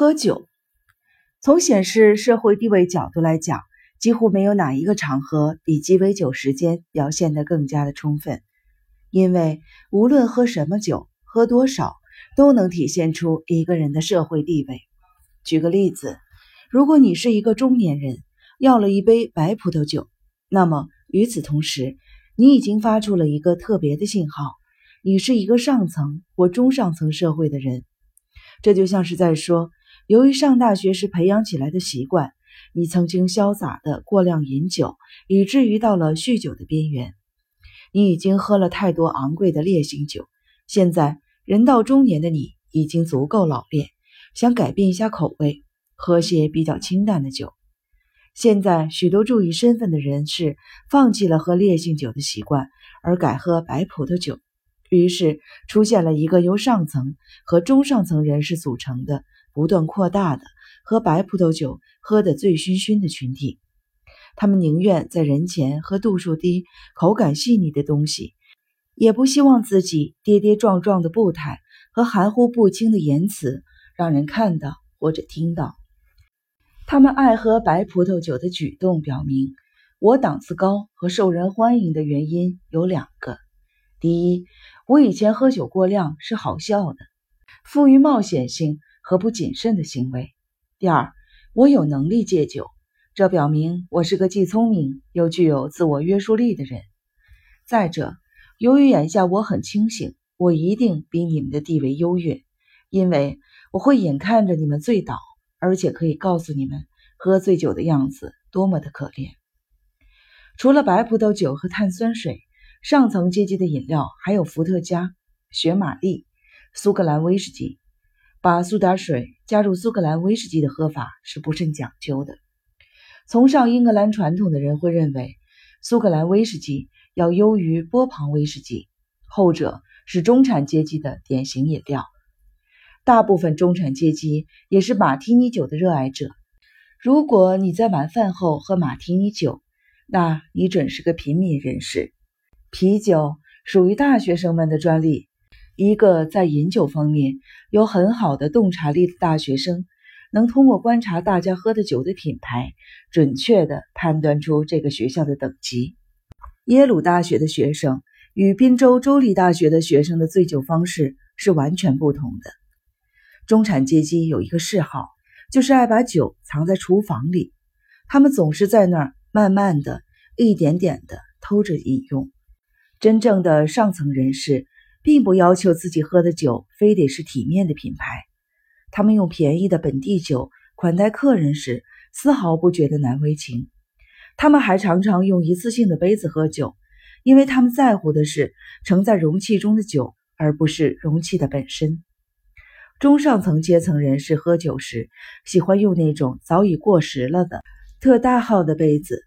喝酒，从显示社会地位角度来讲，几乎没有哪一个场合比鸡尾酒时间表现得更加的充分。因为无论喝什么酒，喝多少，都能体现出一个人的社会地位。举个例子，如果你是一个中年人，要了一杯白葡萄酒，那么与此同时，你已经发出了一个特别的信号：你是一个上层或中上层社会的人。这就像是在说。由于上大学时培养起来的习惯，你曾经潇洒的过量饮酒，以至于到了酗酒的边缘。你已经喝了太多昂贵的烈性酒，现在人到中年的你已经足够老练，想改变一下口味，喝些比较清淡的酒。现在许多注意身份的人士放弃了喝烈性酒的习惯，而改喝白葡萄酒，于是出现了一个由上层和中上层人士组成的。不断扩大的喝白葡萄酒喝得醉醺醺的群体，他们宁愿在人前喝度数低、口感细腻的东西，也不希望自己跌跌撞撞的步态和含糊不清的言辞让人看到或者听到。他们爱喝白葡萄酒的举动表明，我档次高和受人欢迎的原因有两个：第一，我以前喝酒过量是好笑的，富于冒险性。和不谨慎的行为。第二，我有能力戒酒，这表明我是个既聪明又具有自我约束力的人。再者，由于眼下我很清醒，我一定比你们的地位优越，因为我会眼看着你们醉倒，而且可以告诉你们喝醉酒的样子多么的可怜。除了白葡萄酒和碳酸水，上层阶级的饮料还有伏特加、雪玛丽、苏格兰威士忌。把苏打水加入苏格兰威士忌的喝法是不甚讲究的。崇尚英格兰传统的人会认为，苏格兰威士忌要优于波旁威士忌，后者是中产阶级的典型饮料。大部分中产阶级也是马提尼酒的热爱者。如果你在晚饭后喝马提尼酒，那你准是个平民人士。啤酒属于大学生们的专利。一个在饮酒方面有很好的洞察力的大学生，能通过观察大家喝的酒的品牌，准确地判断出这个学校的等级。耶鲁大学的学生与宾州州立大学的学生的醉酒方式是完全不同的。中产阶级有一个嗜好，就是爱把酒藏在厨房里，他们总是在那儿慢慢的、一点点的偷着饮用。真正的上层人士。并不要求自己喝的酒非得是体面的品牌，他们用便宜的本地酒款待客人时，丝毫不觉得难为情。他们还常常用一次性的杯子喝酒，因为他们在乎的是盛在容器中的酒，而不是容器的本身。中上层阶层人士喝酒时，喜欢用那种早已过时了的特大号的杯子，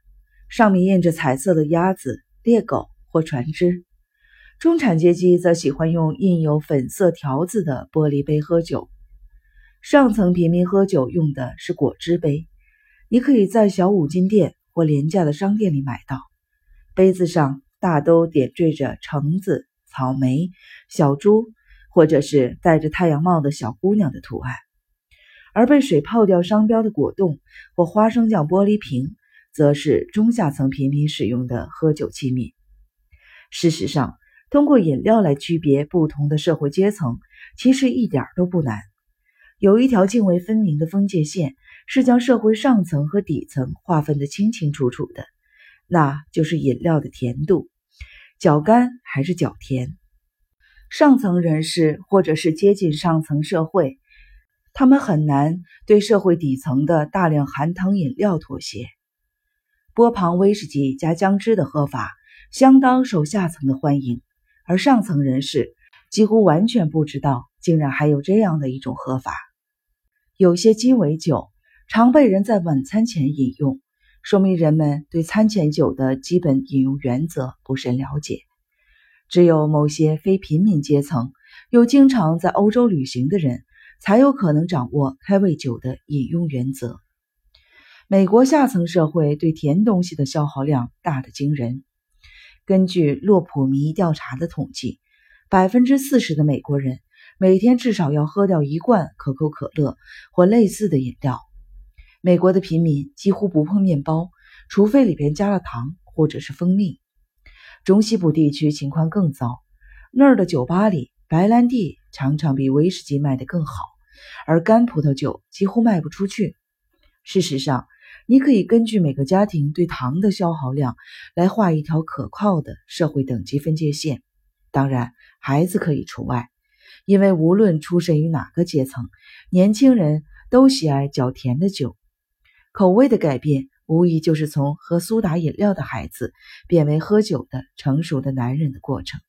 上面印着彩色的鸭子、猎狗或船只。中产阶级则喜欢用印有粉色条子的玻璃杯喝酒，上层平民喝酒用的是果汁杯，你可以在小五金店或廉价的商店里买到。杯子上大都点缀着橙子、草莓、小猪，或者是戴着太阳帽的小姑娘的图案，而被水泡掉商标的果冻或花生酱玻璃瓶，则是中下层平民使用的喝酒器皿。事实上，通过饮料来区别不同的社会阶层，其实一点都不难。有一条泾渭分明的分界线，是将社会上层和底层划分得清清楚楚的，那就是饮料的甜度，较干还是较甜。上层人士或者是接近上层社会，他们很难对社会底层的大量含糖饮料妥协。波旁威士忌加姜汁的喝法，相当受下层的欢迎。而上层人士几乎完全不知道，竟然还有这样的一种喝法。有些鸡尾酒常被人在晚餐前饮用，说明人们对餐前酒的基本饮用原则不甚了解。只有某些非平民阶层又经常在欧洲旅行的人，才有可能掌握开胃酒的饮用原则。美国下层社会对甜东西的消耗量大得惊人。根据洛普民意调查的统计，百分之四十的美国人每天至少要喝掉一罐可口可乐或类似的饮料。美国的平民几乎不碰面包，除非里边加了糖或者是蜂蜜。中西部地区情况更糟，那儿的酒吧里白兰地常常比威士忌卖得更好，而干葡萄酒几乎卖不出去。事实上，你可以根据每个家庭对糖的消耗量来画一条可靠的社会等级分界线。当然，孩子可以除外，因为无论出身于哪个阶层，年轻人都喜爱较甜的酒。口味的改变，无疑就是从喝苏打饮料的孩子变为喝酒的成熟的男人的过程。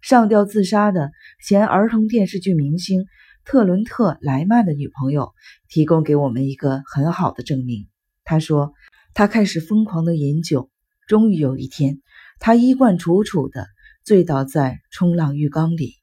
上吊自杀的前儿童电视剧明星特伦特·莱曼的女朋友提供给我们一个很好的证明。他说，他开始疯狂的饮酒，终于有一天，他衣冠楚楚的醉倒在冲浪浴缸里。